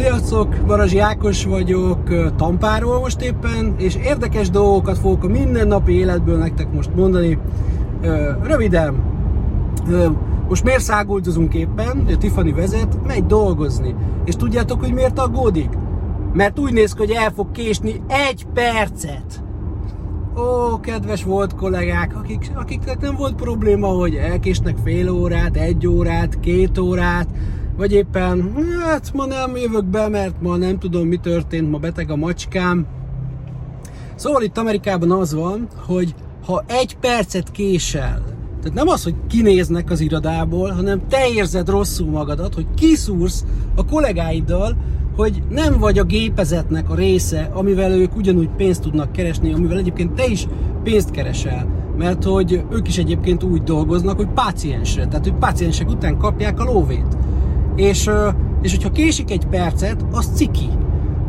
Sziasztok, Barazsi Ákos vagyok, Tampáról most éppen, és érdekes dolgokat fogok a mindennapi életből nektek most mondani. Röviden, most miért száguldozunk éppen, Tiffany vezet, megy dolgozni. És tudjátok, hogy miért aggódik? Mert úgy néz ki, hogy el fog késni egy percet. Ó, kedves volt kollégák, akik, akiknek nem volt probléma, hogy elkésnek fél órát, egy órát, két órát, vagy éppen, hát ma nem jövök be, mert ma nem tudom mi történt, ma beteg a macskám. Szóval itt Amerikában az van, hogy ha egy percet késel, tehát nem az, hogy kinéznek az irodából, hanem te érzed rosszul magadat, hogy kiszúrsz a kollégáiddal, hogy nem vagy a gépezetnek a része, amivel ők ugyanúgy pénzt tudnak keresni, amivel egyébként te is pénzt keresel. Mert hogy ők is egyébként úgy dolgoznak, hogy páciensre, tehát hogy páciensek után kapják a lóvét. És, és hogyha késik egy percet, az ciki.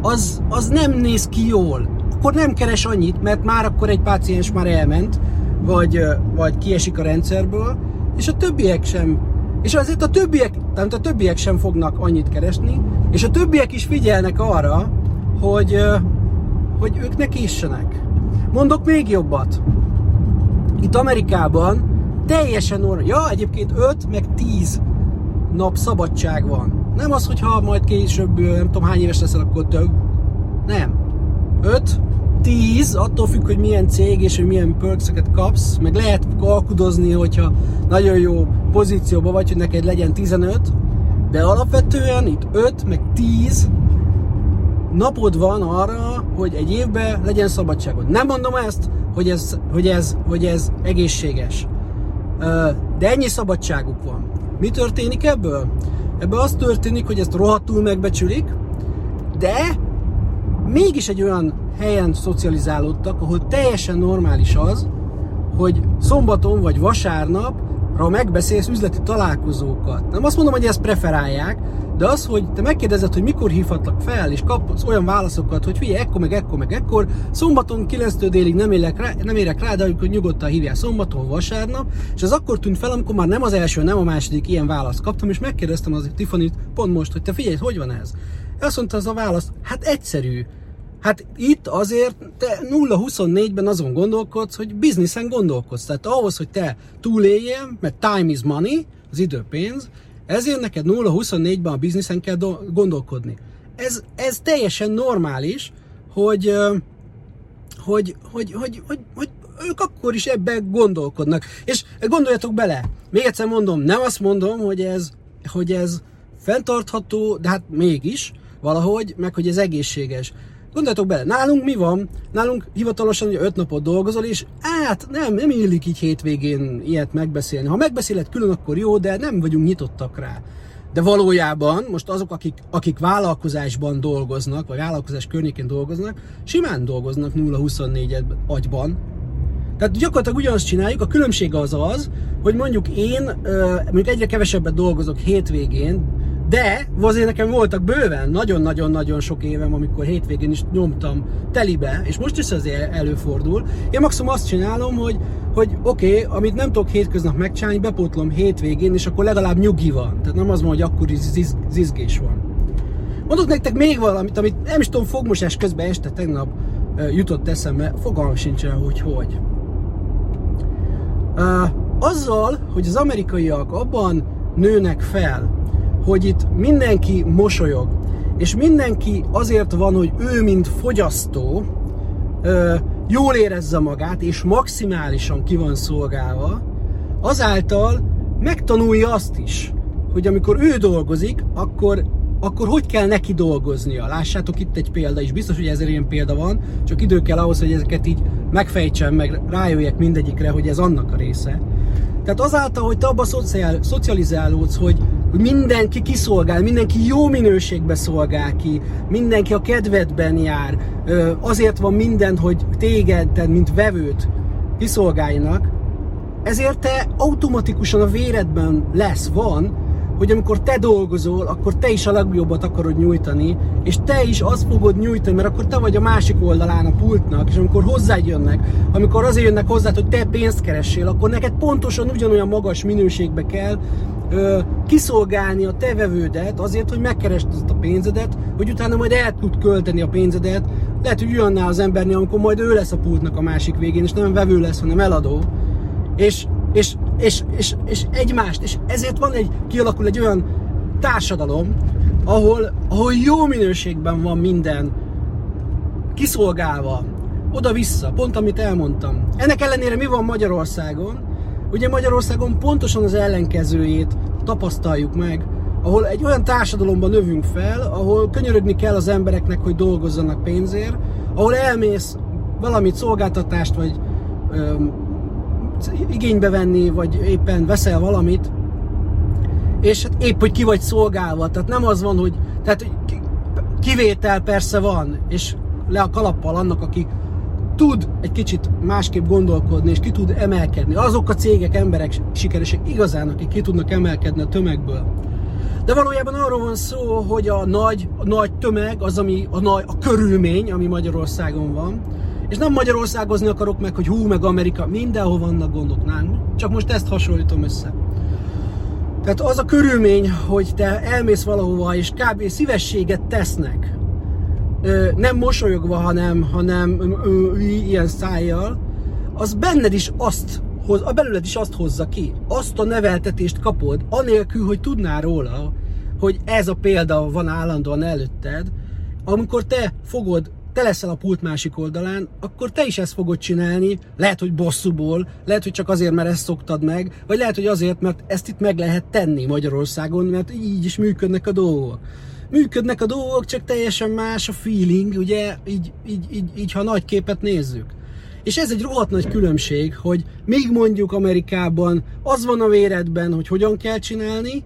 Az, az nem néz ki jól. Akkor nem keres annyit, mert már akkor egy páciens már elment, vagy, vagy kiesik a rendszerből, és a többiek sem és azért a többiek, tehát a többiek sem fognak annyit keresni, és a többiek is figyelnek arra, hogy, hogy ők ne késsenek. Mondok még jobbat. Itt Amerikában teljesen orra, ja egyébként 5 meg 10 nap szabadság van. Nem az, hogy ha majd később, nem tudom hány éves leszel, akkor több. Nem. 5, 10, attól függ, hogy milyen cég és hogy milyen perks kapsz, meg lehet alkudozni, hogyha nagyon jó pozícióban vagy, hogy neked legyen 15, de alapvetően itt 5, meg 10 napod van arra, hogy egy évben legyen szabadságod. Nem mondom ezt, hogy ez, hogy ez, hogy ez egészséges. De ennyi szabadságuk van. Mi történik ebből? Ebből az történik, hogy ezt rohadtul megbecsülik, de mégis egy olyan helyen szocializálódtak, ahol teljesen normális az, hogy szombaton vagy vasárnapra megbeszélsz üzleti találkozókat. Nem azt mondom, hogy ezt preferálják, de az, hogy te megkérdezed, hogy mikor hívhatlak fel, és kapsz olyan válaszokat, hogy figyelj, ekkor, meg ekkor, meg ekkor, szombaton 9 délig nem, élek rá, nem érek rá, de amikor nyugodtan hívjál szombaton, vasárnap, és ez akkor tűnt fel, amikor már nem az első, nem a második ilyen választ kaptam, és megkérdeztem az Tiffany pont most, hogy te figyelj, hogy van ez? Azt mondta az a válasz, hát egyszerű. Hát itt azért te 0-24-ben azon gondolkodsz, hogy bizniszen gondolkodsz. Tehát ahhoz, hogy te túléljél, mert time is money, az idő pénz, ezért neked 0-24-ben a bizniszen kell gondolkodni. Ez, ez teljesen normális, hogy, hogy, hogy, hogy, hogy, hogy ők akkor is ebben gondolkodnak. És gondoljatok bele, még egyszer mondom, nem azt mondom, hogy ez, hogy ez fenntartható, de hát mégis valahogy, meg hogy ez egészséges. Gondoljatok bele, nálunk mi van? Nálunk hivatalosan hogy 5 napot dolgozol, és hát nem, nem illik így hétvégén ilyet megbeszélni. Ha megbeszéled külön, akkor jó, de nem vagyunk nyitottak rá. De valójában most azok, akik, akik vállalkozásban dolgoznak, vagy vállalkozás környékén dolgoznak, simán dolgoznak 0-24 agyban. Tehát gyakorlatilag ugyanazt csináljuk, a különbség az az, hogy mondjuk én mondjuk egyre kevesebbet dolgozok hétvégén, de azért nekem voltak bőven, nagyon-nagyon-nagyon sok évem, amikor hétvégén is nyomtam telibe, és most is azért előfordul. Én maximum azt csinálom, hogy, hogy oké, okay, amit nem tudok hétköznap megcsinálni, bepótlom hétvégén, és akkor legalább nyugi van. Tehát nem az van, hogy akkor is ziz, zizgés van. Mondok nektek még valamit, amit nem is tudom, fogmosás közben este tegnap jutott eszembe, fogalmam sincsen, hogy hogy. Uh, azzal, hogy az amerikaiak abban nőnek fel, hogy itt mindenki mosolyog, és mindenki azért van, hogy ő, mint fogyasztó, jól érezze magát, és maximálisan ki van szolgálva, azáltal megtanulja azt is, hogy amikor ő dolgozik, akkor, akkor hogy kell neki dolgoznia. Lássátok itt egy példa is, biztos, hogy ezer ilyen példa van, csak idő kell ahhoz, hogy ezeket így megfejtsem, meg rájöjjek mindegyikre, hogy ez annak a része. Tehát azáltal, hogy te abba szocializálódsz, hogy hogy mindenki kiszolgál, mindenki jó minőségbe szolgál ki, mindenki a kedvedben jár, azért van minden, hogy téged, mint vevőt kiszolgáljanak, ezért te automatikusan a véredben lesz, van, hogy amikor te dolgozol, akkor te is a legjobbat akarod nyújtani, és te is azt fogod nyújtani, mert akkor te vagy a másik oldalán a pultnak, és amikor hozzád jönnek, amikor azért jönnek hozzá, hogy te pénzt keressél, akkor neked pontosan ugyanolyan magas minőségbe kell kiszolgálni a te vevődet azért, hogy megkeresd a pénzedet, hogy utána majd el tud költeni a pénzedet. Lehet, hogy annál az embernél, amikor majd ő lesz a pultnak a másik végén, és nem vevő lesz, hanem eladó. És, és, és, és, és egymást. És ezért van egy, kialakul egy olyan társadalom, ahol, ahol jó minőségben van minden kiszolgálva, oda-vissza, pont amit elmondtam. Ennek ellenére mi van Magyarországon? Ugye Magyarországon pontosan az ellenkezőjét tapasztaljuk meg, ahol egy olyan társadalomban növünk fel, ahol könyörögni kell az embereknek, hogy dolgozzanak pénzért, ahol elmész valamit, szolgáltatást, vagy öm, igénybe venni, vagy éppen veszel valamit, és hát épp, hogy ki vagy szolgálva. Tehát nem az van, hogy tehát kivétel persze van, és le a kalappal annak, aki tud egy kicsit másképp gondolkodni, és ki tud emelkedni. Azok a cégek, emberek sikeresek igazán, akik ki tudnak emelkedni a tömegből. De valójában arról van szó, hogy a nagy, a nagy tömeg, az, ami a, nagy, a körülmény, ami Magyarországon van, és nem Magyarországozni akarok meg, hogy hú, meg Amerika, mindenhol vannak gondok nálunk, csak most ezt hasonlítom össze. Tehát az a körülmény, hogy te elmész valahova, és kb. szívességet tesznek, nem mosolyogva, hanem, hanem ilyen szájjal, az benned is azt hoz, a belőled is azt hozza ki. Azt a neveltetést kapod, anélkül, hogy tudnál róla, hogy ez a példa van állandóan előtted, amikor te fogod, te leszel a pult másik oldalán, akkor te is ezt fogod csinálni, lehet, hogy bosszúból, lehet, hogy csak azért, mert ezt szoktad meg, vagy lehet, hogy azért, mert ezt itt meg lehet tenni Magyarországon, mert így is működnek a dolgok működnek a dolgok, csak teljesen más a feeling, ugye, így, így, így, így ha nagy képet nézzük. És ez egy rohadt nagy különbség, hogy még mondjuk Amerikában az van a véredben, hogy hogyan kell csinálni,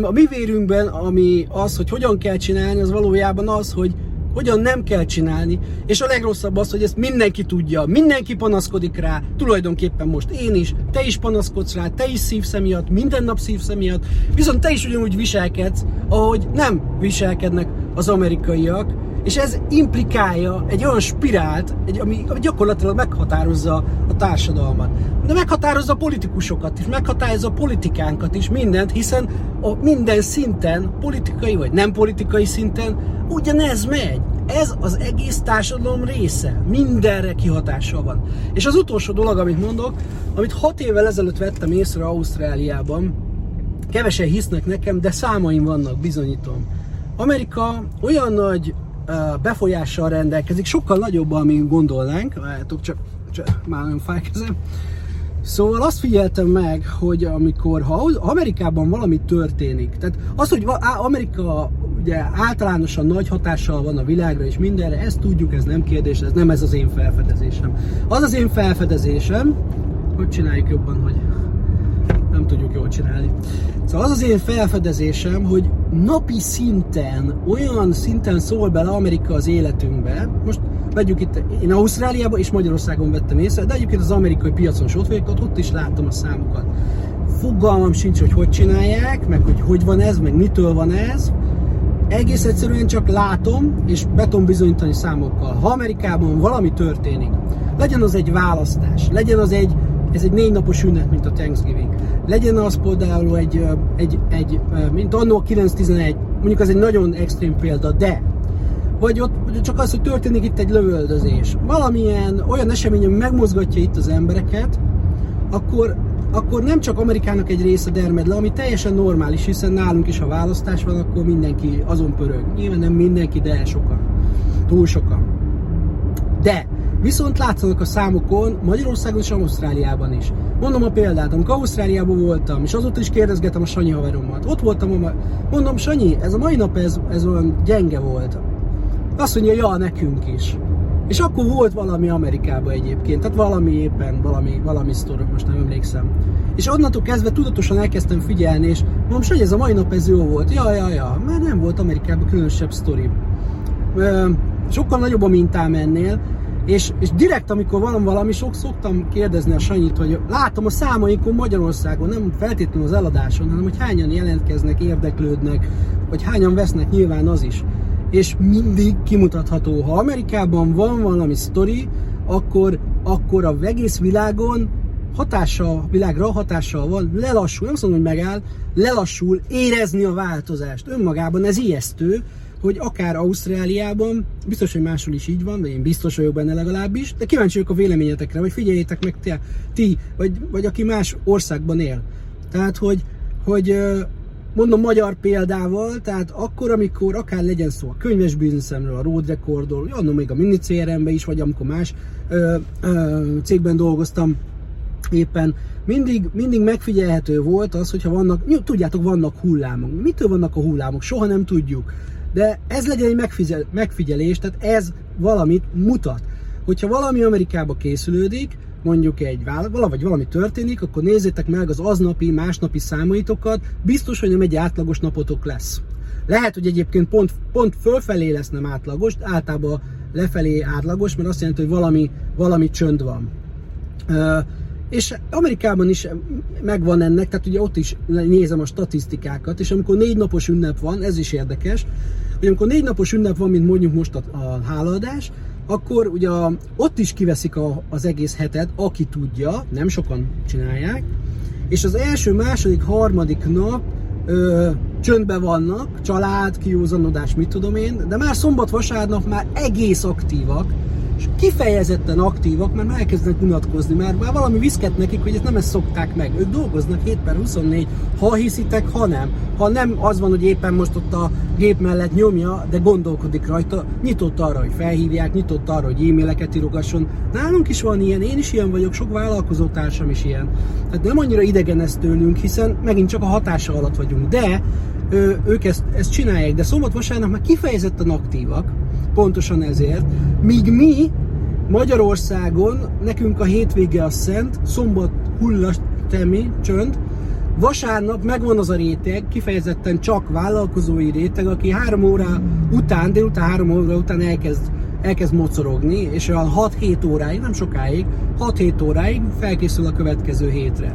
a mi vérünkben, ami az, hogy hogyan kell csinálni, az valójában az, hogy hogyan nem kell csinálni, és a legrosszabb az, hogy ezt mindenki tudja, mindenki panaszkodik rá, tulajdonképpen most én is, te is panaszkodsz rá, te is szívsz miatt, minden nap szívsz miatt, viszont te is ugyanúgy viselkedsz, ahogy nem viselkednek az amerikaiak, és ez implikálja egy olyan spirált, egy, ami, ami gyakorlatilag meghatározza a társadalmat. De meghatározza a politikusokat is, meghatározza a politikánkat is, mindent, hiszen a minden szinten, politikai vagy nem politikai szinten ugyanez megy. Ez az egész társadalom része. Mindenre kihatással van. És az utolsó dolog, amit mondok, amit hat évvel ezelőtt vettem észre Ausztráliában, kevesen hisznek nekem, de számaim vannak, bizonyítom. Amerika olyan nagy befolyással rendelkezik, sokkal nagyobb, mint gondolnánk, látok, csak, csak már nem fáj kezem. Szóval azt figyeltem meg, hogy amikor, ha Amerikában valami történik, tehát az, hogy Amerika ugye általánosan nagy hatással van a világra és mindenre, ezt tudjuk, ez nem kérdés, ez nem ez az én felfedezésem. Az az én felfedezésem, hogy csináljuk jobban, hogy nem tudjuk jól csinálni. Szóval az az én felfedezésem, hogy napi szinten, olyan szinten szól bele Amerika az életünkbe, most vegyük itt, én Ausztráliában és Magyarországon vettem észre, de egyébként az amerikai piacon is ott vagyok, ott, ott is láttam a számokat. Fogalmam sincs, hogy hogy csinálják, meg hogy hogy van ez, meg mitől van ez. Egész egyszerűen csak látom, és beton bizonyítani számokkal. Ha Amerikában valami történik, legyen az egy választás, legyen az egy ez egy négy napos ünnep, mint a Thanksgiving. Legyen az például egy, egy, egy mint annó 9-11, mondjuk az egy nagyon extrém példa, de vagy ott csak az, hogy történik itt egy lövöldözés, valamilyen olyan esemény, ami megmozgatja itt az embereket, akkor, akkor nem csak Amerikának egy része dermed le, ami teljesen normális, hiszen nálunk is, ha választás van, akkor mindenki azon pörög. Nyilván nem mindenki, de sokan. Túl sokan. De Viszont látszanak a számokon Magyarországon és Ausztráliában is. Mondom a példát, amikor Ausztráliában voltam, és azóta is kérdezgetem a Sanyi haveromat. Ott voltam, mondom, Sanyi, ez a mai nap ez, ez olyan gyenge volt. Azt mondja, ja, nekünk is. És akkor volt valami Amerikában egyébként, tehát valami éppen, valami, valami sztori, most nem emlékszem. És onnantól kezdve tudatosan elkezdtem figyelni, és mondom, hogy ez a mai nap ez jó volt. Ja, ja, ja, mert nem volt Amerikában különösebb sztori. Sokkal nagyobb a mintám ennél, és, és direkt, amikor van valami, sok szoktam kérdezni a Sanyit, hogy látom a számainkon Magyarországon, nem feltétlenül az eladáson, hanem hogy hányan jelentkeznek, érdeklődnek, vagy hányan vesznek, nyilván az is. És mindig kimutatható, ha Amerikában van valami sztori, akkor, akkor a egész világon hatással, világra hatással van, lelassul, nem mondom, hogy megáll, lelassul érezni a változást. Önmagában ez ijesztő, hogy akár Ausztráliában, biztos, hogy máshol is így van, vagy én biztos vagyok benne legalábbis, de kíváncsi vagyok a véleményetekre, vagy figyeljétek meg ti, ti vagy, vagy aki más országban él. Tehát, hogy, hogy mondom magyar példával, tehát akkor, amikor akár legyen szó a könyves bizniszemről, a road recordról, annól még a mini crm is, vagy amikor más ö, ö, cégben dolgoztam, éppen mindig, mindig megfigyelhető volt az, hogyha vannak, tudjátok, vannak hullámok. Mitől vannak a hullámok? Soha nem tudjuk. De ez legyen egy megfigyel, megfigyelés, tehát ez valamit mutat. Hogyha valami Amerikába készülődik, mondjuk egy vagy valami történik, akkor nézzétek meg az aznapi, másnapi számaitokat, biztos, hogy nem egy átlagos napotok lesz. Lehet, hogy egyébként pont, pont fölfelé lesz nem átlagos, általában lefelé átlagos, mert azt jelenti, hogy valami, valami csönd van. És Amerikában is megvan ennek, tehát ugye ott is nézem a statisztikákat, és amikor négy napos ünnep van, ez is érdekes, hogy amikor négy napos ünnep van, mint mondjuk most a, a hálaadás, akkor ugye ott is kiveszik a, az egész hetet, aki tudja, nem sokan csinálják, és az első, második, harmadik nap ö, csöndben vannak, család, kiúzanodás, mit tudom én, de már szombat, vasárnap már egész aktívak, és kifejezetten aktívak, mert már elkezdenek unatkozni, mert már valami viszket nekik, hogy ezt nem ezt szokták meg. Ők dolgoznak 7 per 24, ha hiszitek, ha nem. Ha nem az van, hogy éppen most ott a gép mellett nyomja, de gondolkodik rajta, nyitott arra, hogy felhívják, nyitott arra, hogy e-maileket írogasson. Nálunk is van ilyen, én is ilyen vagyok, sok vállalkozótársam is ilyen. Tehát nem annyira idegen ez tőlünk, hiszen megint csak a hatása alatt vagyunk. De ők ezt, ezt csinálják, de szombat-vasárnap már kifejezetten aktívak, pontosan ezért, míg mi Magyarországon, nekünk a hétvége a szent, szombat hullas temi, csönd, vasárnap megvan az a réteg, kifejezetten csak vállalkozói réteg, aki három óra után, délután három óra után elkezd, elkezd mocorogni, és olyan 6-7 óráig, nem sokáig, 6-7 óráig felkészül a következő hétre.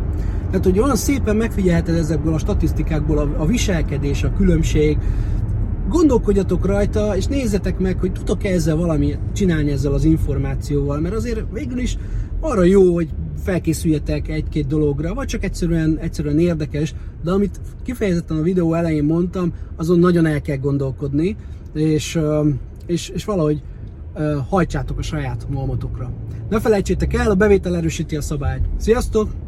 Tehát, hogy olyan szépen megfigyelheted ezekből a statisztikákból a, a viselkedés, a különbség, gondolkodjatok rajta, és nézzetek meg, hogy tudok-e ezzel valami csinálni ezzel az információval, mert azért végül is arra jó, hogy felkészüljetek egy-két dologra, vagy csak egyszerűen, egyszerűen érdekes, de amit kifejezetten a videó elején mondtam, azon nagyon el kell gondolkodni, és, és, és valahogy hajtsátok a saját malmotokra. Ne felejtsétek el, a bevétel erősíti a szabályt. Sziasztok!